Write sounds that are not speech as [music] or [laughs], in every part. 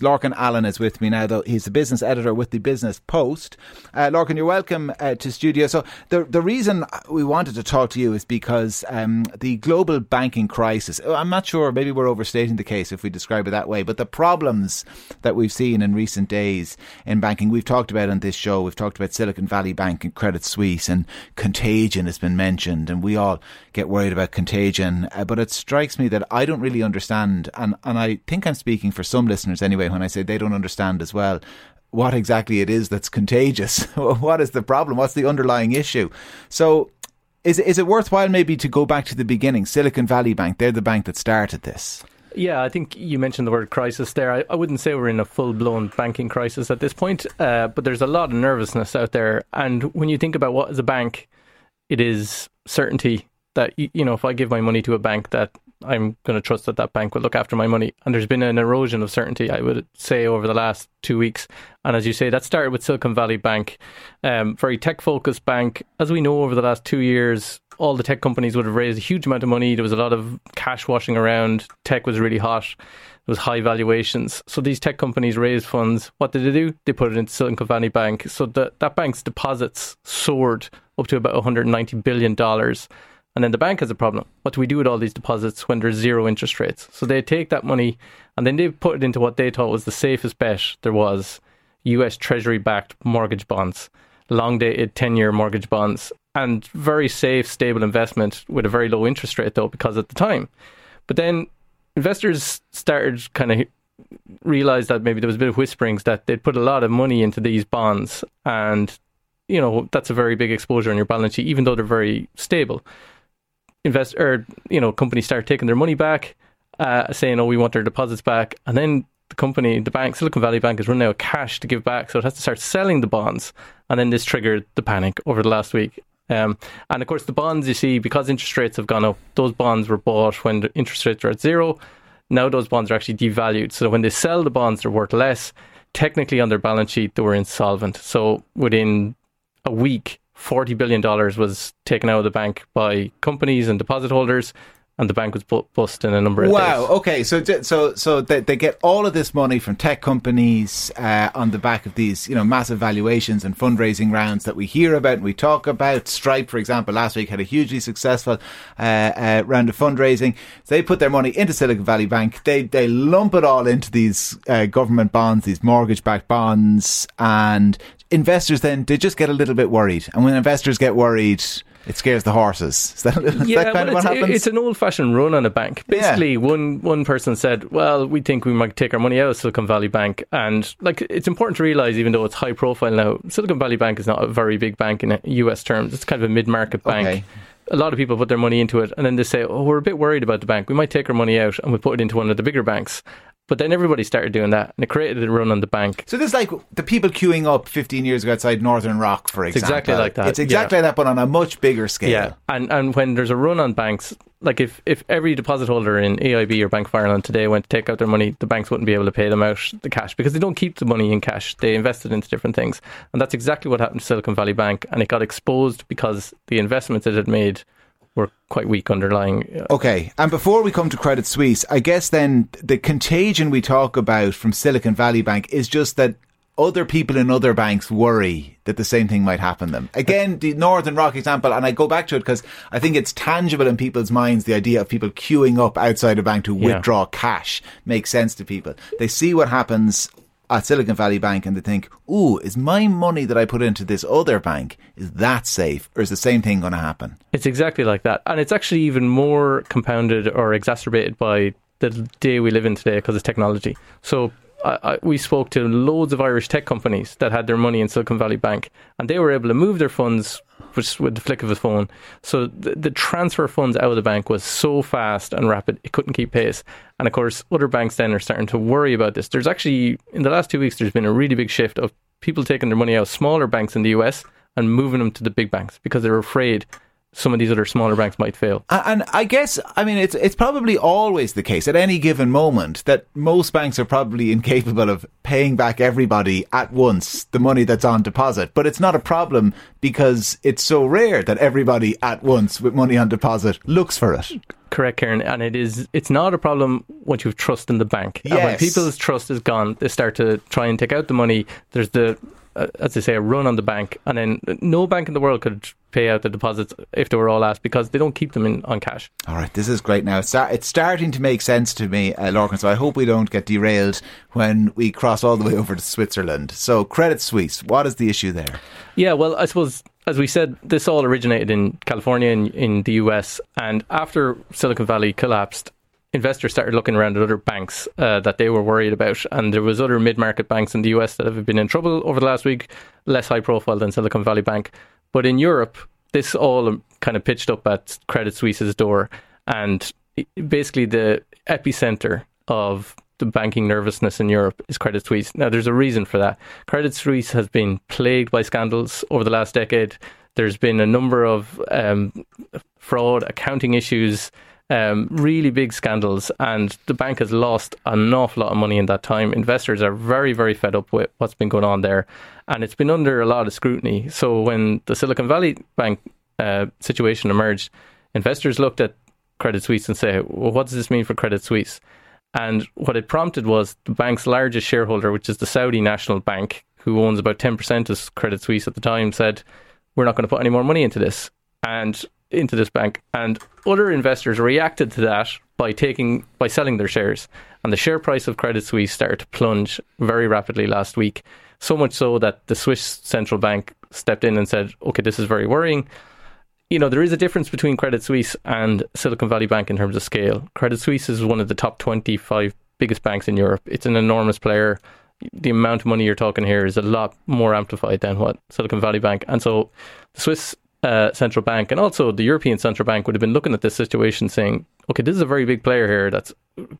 Lorcan Allen is with me now, though. He's the business editor with the Business Post. Uh, Lorcan, you're welcome uh, to studio. So, the the reason we wanted to talk to you is because um, the global banking crisis, uh, I'm not sure, maybe we're overstating the case if we describe it that way, but the problems that we've seen in recent days in banking, we've talked about on this show. We've talked about Silicon Valley Bank and Credit Suisse, and contagion has been mentioned, and we all get worried about contagion. Uh, but it strikes me that I don't really understand, and, and I think I'm speaking for some listeners anyway when I say they don't understand as well what exactly it is that's contagious. [laughs] what is the problem? What's the underlying issue? So, is is it worthwhile maybe to go back to the beginning? Silicon Valley Bank, they're the bank that started this. Yeah, I think you mentioned the word crisis there. I, I wouldn't say we're in a full blown banking crisis at this point, uh, but there's a lot of nervousness out there. And when you think about what is a bank, it is certainty that you know if I give my money to a bank that I'm going to trust that that bank will look after my money. And there's been an erosion of certainty, I would say, over the last two weeks. And as you say, that started with Silicon Valley Bank, um, very tech focused bank. As we know, over the last two years, all the tech companies would have raised a huge amount of money. There was a lot of cash washing around. Tech was really hot. There was high valuations. So these tech companies raised funds. What did they do? They put it into Silicon Valley Bank. So the, that bank's deposits soared up to about 190 billion dollars. And then the bank has a problem. What do we do with all these deposits when there's zero interest rates? So they take that money and then they put it into what they thought was the safest bet there was US Treasury backed mortgage bonds, long dated 10 year mortgage bonds, and very safe, stable investment with a very low interest rate, though, because at the time. But then investors started kind of realized that maybe there was a bit of whisperings that they'd put a lot of money into these bonds and you know that's a very big exposure on your balance sheet even though they're very stable invest or you know companies start taking their money back, uh, saying, "Oh, we want our deposits back," and then the company, the bank, Silicon Valley Bank, is running out of cash to give back, so it has to start selling the bonds, and then this triggered the panic over the last week. Um, and of course, the bonds you see because interest rates have gone up, those bonds were bought when the interest rates were at zero. Now those bonds are actually devalued, so when they sell the bonds, they're worth less. Technically, on their balance sheet, they were insolvent. So within a week, $40 billion was taken out of the bank by companies and deposit holders and the bank was bu- bust in a number of wow. days. Okay. So so so they, they get all of this money from tech companies uh, on the back of these you know massive valuations and fundraising rounds that we hear about and we talk about. Stripe, for example, last week had a hugely successful uh, uh, round of fundraising. So they put their money into Silicon Valley Bank. They they lump it all into these uh, government bonds, these mortgage backed bonds, and investors then they just get a little bit worried. And when investors get worried it scares the horses. [laughs] Is that, is yeah, that kind of what happens? It's an old-fashioned run on a bank. Basically, yeah. one one person said, "Well, we think we might take our money out of Silicon Valley Bank," and like it's important to realize, even though it's high profile now, Silicon Valley Bank is not a very big bank in U.S. terms. It's kind of a mid-market bank. Okay a lot of people put their money into it and then they say, oh, we're a bit worried about the bank. We might take our money out and we put it into one of the bigger banks. But then everybody started doing that, and it created a run on the bank. So this is like the people queuing up 15 years ago outside Northern Rock, for example. It's exactly like that. It's exactly yeah. like that, but on a much bigger scale. Yeah, and and when there's a run on banks, like if, if every deposit holder in AIB or Bank of Ireland today went to take out their money, the banks wouldn't be able to pay them out the cash because they don't keep the money in cash. They invest it into different things, and that's exactly what happened to Silicon Valley Bank, and it got exposed because the investments it had made were quite weak underlying. Uh, okay, and before we come to Credit Suisse, I guess then the contagion we talk about from Silicon Valley Bank is just that other people in other banks worry that the same thing might happen to them. Again, the Northern Rock example, and I go back to it because I think it's tangible in people's minds. The idea of people queuing up outside a bank to withdraw cash makes sense to people. They see what happens at Silicon Valley Bank and they think, ooh, is my money that I put into this other bank, is that safe? Or is the same thing going to happen? It's exactly like that. And it's actually even more compounded or exacerbated by the day we live in today because of technology. So I, I, we spoke to loads of Irish tech companies that had their money in Silicon Valley Bank and they were able to move their funds just with the flick of a phone. So the, the, transfer funds out of the bank was so fast and rapid, it couldn't keep pace. And of course, other banks then are starting to worry about this. There's actually, in the last two weeks, there's been a really big shift of people taking their money out of smaller banks in the US and moving them to the big banks because they're afraid some of these other smaller banks might fail. And I guess, I mean, it's it's probably always the case at any given moment that most banks are probably incapable of paying back everybody at once the money that's on deposit. But it's not a problem because it's so rare that everybody at once with money on deposit looks for it. Correct, Kieran, and it is. It's not a problem once you've trust in the bank. And when people's trust is gone, they start to try and take out the money. There's the, as they say, a run on the bank, and then no bank in the world could pay out the deposits if they were all asked because they don't keep them in on cash. All right, this is great now. It's, start, it's starting to make sense to me, uh, Lorcan, so I hope we don't get derailed when we cross all the way over to Switzerland. So, Credit Suisse, what is the issue there? Yeah, well, I suppose as we said, this all originated in California and in the US, and after Silicon Valley collapsed. Investors started looking around at other banks uh, that they were worried about, and there was other mid-market banks in the US that have been in trouble over the last week, less high profile than Silicon Valley Bank. But in Europe, this all kind of pitched up at Credit Suisse's door, and basically the epicenter of the banking nervousness in Europe is Credit Suisse. Now, there's a reason for that. Credit Suisse has been plagued by scandals over the last decade. There's been a number of um, fraud, accounting issues, um, really big scandals, and the bank has lost an awful lot of money in that time. Investors are very, very fed up with what's been going on there, and it's been under a lot of scrutiny. So, when the Silicon Valley Bank uh, situation emerged, investors looked at Credit Suisse and say, well, what does this mean for Credit Suisse? And what it prompted was the bank's largest shareholder, which is the Saudi National Bank, who owns about 10% of Credit Suisse at the time, said, We're not going to put any more money into this and into this bank. And other investors reacted to that by taking by selling their shares. And the share price of Credit Suisse started to plunge very rapidly last week. So much so that the Swiss central bank stepped in and said, Okay, this is very worrying you know, there is a difference between Credit Suisse and Silicon Valley Bank in terms of scale. Credit Suisse is one of the top 25 biggest banks in Europe. It's an enormous player. The amount of money you're talking here is a lot more amplified than what Silicon Valley Bank. And so the Swiss uh, central bank and also the European central bank would have been looking at this situation saying, okay, this is a very big player here that's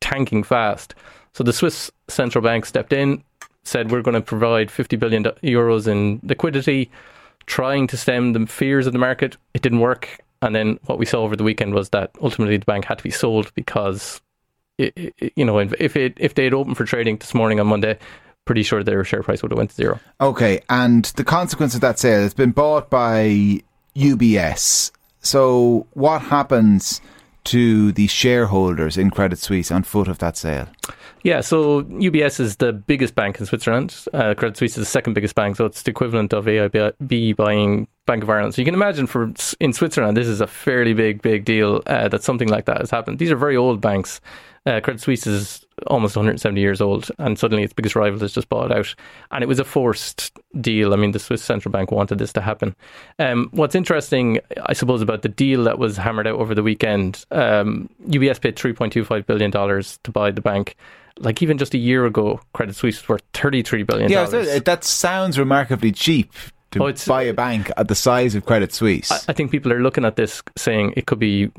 tanking fast. So the Swiss central bank stepped in, said, we're going to provide 50 billion euros in liquidity trying to stem the fears of the market. It didn't work. And then what we saw over the weekend was that ultimately the bank had to be sold because, you know, if it if they had opened for trading this morning on Monday, pretty sure their share price would have went to zero. Okay, and the consequence of that sale, it's been bought by UBS. So what happens to the shareholders in Credit Suisse on foot of that sale? Yeah, so UBS is the biggest bank in Switzerland. Uh, Credit Suisse is the second biggest bank, so it's the equivalent of AIB buying Bank of Ireland. So you can imagine for in Switzerland, this is a fairly big, big deal uh, that something like that has happened. These are very old banks. Uh, Credit Suisse is almost 170 years old, and suddenly its biggest rival has just bought out. And it was a forced deal. I mean, the Swiss central bank wanted this to happen. Um, what's interesting, I suppose, about the deal that was hammered out over the weekend, um, UBS paid 3.25 billion dollars to buy the bank. Like even just a year ago, Credit Suisse was worth 33 billion. Yeah, that sounds remarkably cheap to Oh, buy a bank at the size of Credit Suisse. I, I think people are looking at this saying it could be,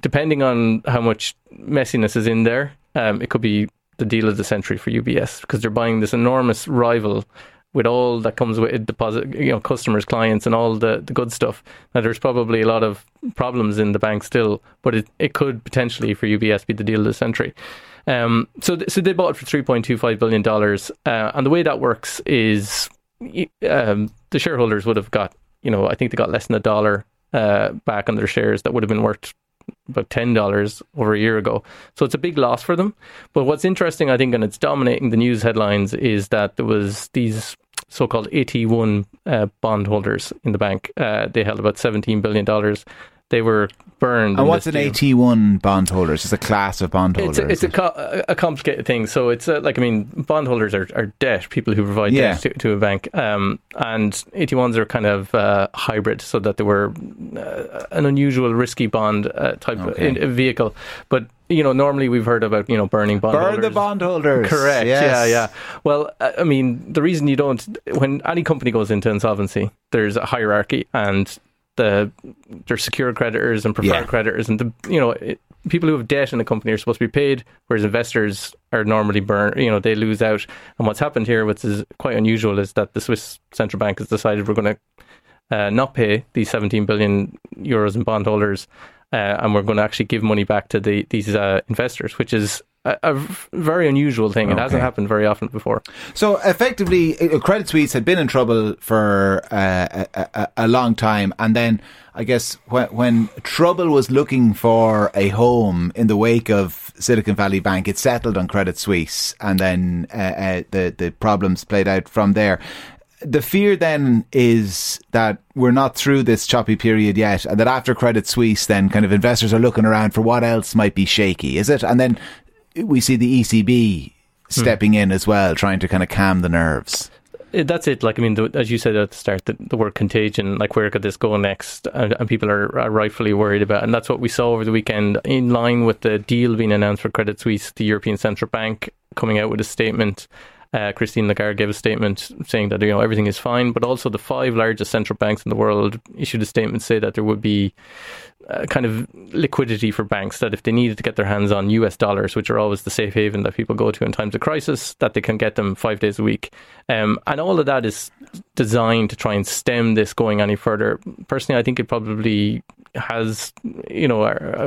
depending on how much messiness is in there, um, it could be the deal of the century for UBS because they're buying this enormous rival with all that comes with it, deposit, you know, customers, clients, and all the, the good stuff. Now, there's probably a lot of problems in the bank still, but it, it could potentially for UBS be the deal of the century. Um, so, th- so they bought it for three point two five billion dollars, uh, and the way that works is um, the shareholders would have got, you know, I think they got less than a dollar uh, back on their shares that would have been worth about ten dollars over a year ago. So it's a big loss for them. But what's interesting, I think, and it's dominating the news headlines, is that there was these so-called AT1 uh, bondholders in the bank. Uh, they held about seventeen billion dollars. They were burned. and what's an deal. AT1 bondholder? It's just a class of bondholders. It's a, it's a, co- a complicated thing. So it's uh like I mean, bondholders are, are debt people who provide Yeah. debt to, to a bank, um, and AT1s are kind of uh, hybrid, so that they were uh, an unusual risky bond uh, type Okay. of in, vehicle. But you know, normally we've heard about you know burning bondholders. Burn the bondholders. Correct. Yes. Yeah, yeah. Well, uh, I mean, the reason you don't, when any company goes into insolvency, there's a hierarchy, and the there's secure creditors and preferred Yeah. creditors, and the you know it, people who have debt in a company are supposed to be paid, whereas investors are normally burned. You know, they lose out. And what's happened here, which is quite unusual, is that the Swiss central bank has decided we're going to uh, not pay these 17 billion euros in bondholders, uh, and we're going to actually give money back to the, these uh, investors, which is a, a very unusual thing. It okay. hasn't happened very often before. So effectively, uh, Credit Suisse had been in trouble for uh, a, a, a, long time, and then I guess when, when, trouble was looking for a home in the wake of Silicon Valley Bank, it settled on Credit Suisse, and then uh, uh, the the problems played out from there the fear then is that we're not through this choppy period yet, and that after Credit Suisse, then kind of investors are looking around for what else might be shaky, is it? And then we see the ECB stepping hmm. in as well, trying to kind of calm the nerves. That's it. Like I mean, the, as you said at the start, the, the, word contagion. Like where could this go next? And, and people are, are, rightfully worried about. And that's what we saw over the weekend, in line with the deal being announced for Credit Suisse. The European Central Bank coming out with a statement uh, Christine Lagarde gave a statement saying that you know everything is fine, but also the five largest central banks in the world issued a statement say that there would be uh, kind of liquidity for banks that if they needed to get their hands on US dollars, which are always the safe haven that people go to in times of crisis, that they can get them five days a week. Um, and all of that is designed to try and stem this going any further. Personally, I think it probably has, you know,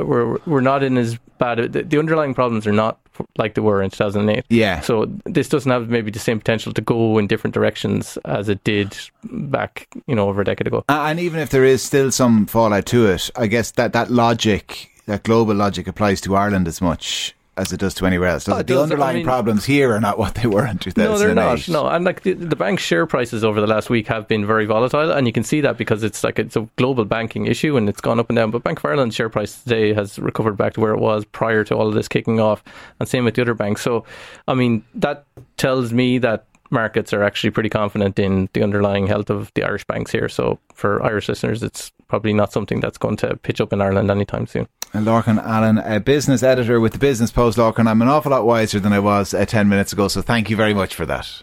we're we're not in as bad. The, the underlying problems are not like they were in 2008. Yeah. So this doesn't have maybe the same potential to go in different directions as it did back, you know, over a decade ago. And even if there is still some fallout to it, I guess that that logic, that global logic, applies to Ireland as much as it does to anywhere else. Oh, the does, underlying I mean, problems here are not what they were in 2008. No, they're not. No, and like the, the bank share prices over the last week have been very volatile, and you can see that because it's like it's a global banking issue and it's gone up and down. But Bank of Ireland's share price today has recovered back to where it was prior to all of this kicking off, and same with the other banks. So, I mean, that tells me that markets are actually pretty confident in the underlying health of the Irish banks here. So for Irish listeners, it's probably not something that's going to pitch up in Ireland anytime soon. And Lorcan Allen, a business editor with the Business Post. Lorcan, I'm an awful lot wiser than I was uh, 10 minutes ago, so thank you very much for that.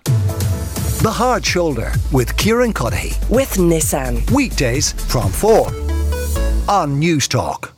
The Hard Shoulder with Kieran Cuddihy. With Nissan. Weekdays from 4 on Newstalk.